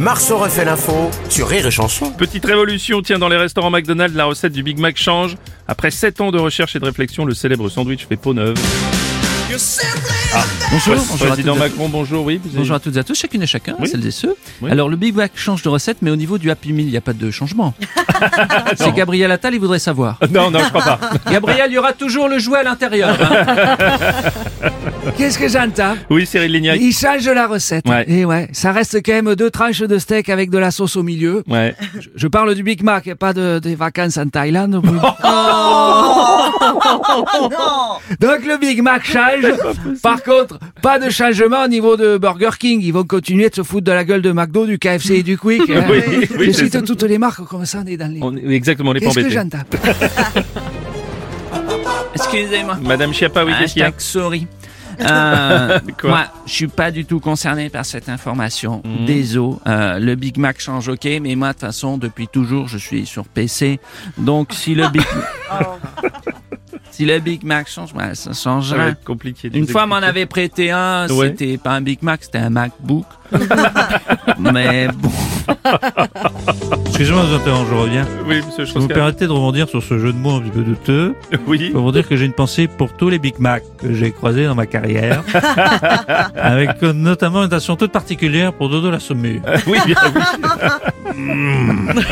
Marceau refait l'info sur Rire et Chanson. Petite révolution, tiens, dans les restaurants McDonald's, la recette du Big Mac change. Après 7 ans de recherche et de réflexion, le célèbre sandwich fait peau neuve. Bonjour, bonjour à, Président toutes Macron, bonjour, oui. avez- bonjour à toutes et à tous, chacune et chacun, Oui. celles et ceux. Oui. Alors le Big Mac change de recette, mais au niveau du Happy Meal, il n'y a pas de changement. C'est Gabriel Attal, il voudrait savoir. Non, non, je crois pas. Gabriel, il y aura toujours le jouet à l'intérieur. hein. Qu'est-ce que j'entends Oui, Cyril Lignac. Il change la recette. Ouais. Et ouais, ça reste quand même deux tranches de steak avec de la sauce au milieu. Ouais. Je, je parle du Big Mac et pas de, des vacances en Thaïlande. Donc le Big Mac change. Par contre, pas de changement au niveau de Burger King. Ils vont continuer de se foutre de la gueule de McDo, du KFC et du Quick. hein. Oui, oui, Je c'est ça. cite toutes les marques comme ça, on est dans les... On est- exactement, les pas Qu'est-ce que embêtés. j'entends Excusez-moi. Madame Chiappa, oui, qu'est-ce qu'il y a? Hashtag sorry. Euh, moi, je suis pas du tout concerné par cette information. Mhm. Désolé. Euh, le Big Mac change, ok, mais moi, de toute façon, depuis toujours, je suis sur PC. Donc, si le Big, si le Big Mac change, ouais, ça change Ça va rien. être compliqué. Une fois, m'en avait prêté un. Ouais. C'était pas un Big Mac, c'était un MacBook. mais bon. Excusez-moi de vous interrompre, je reviens. Oui, monsieur Si vous me permettez de rebondir sur ce jeu de mots un petit peu douteux, Oui. pour vous dire que j'ai une pensée pour tous les Big Mac que j'ai croisés dans ma carrière, avec notamment une attention toute particulière pour Dodo la Saumure. Oui, bien, oui.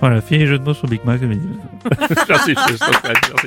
Voilà, fini les jeux de mots sur Big Mac. Merci, monsieur merci.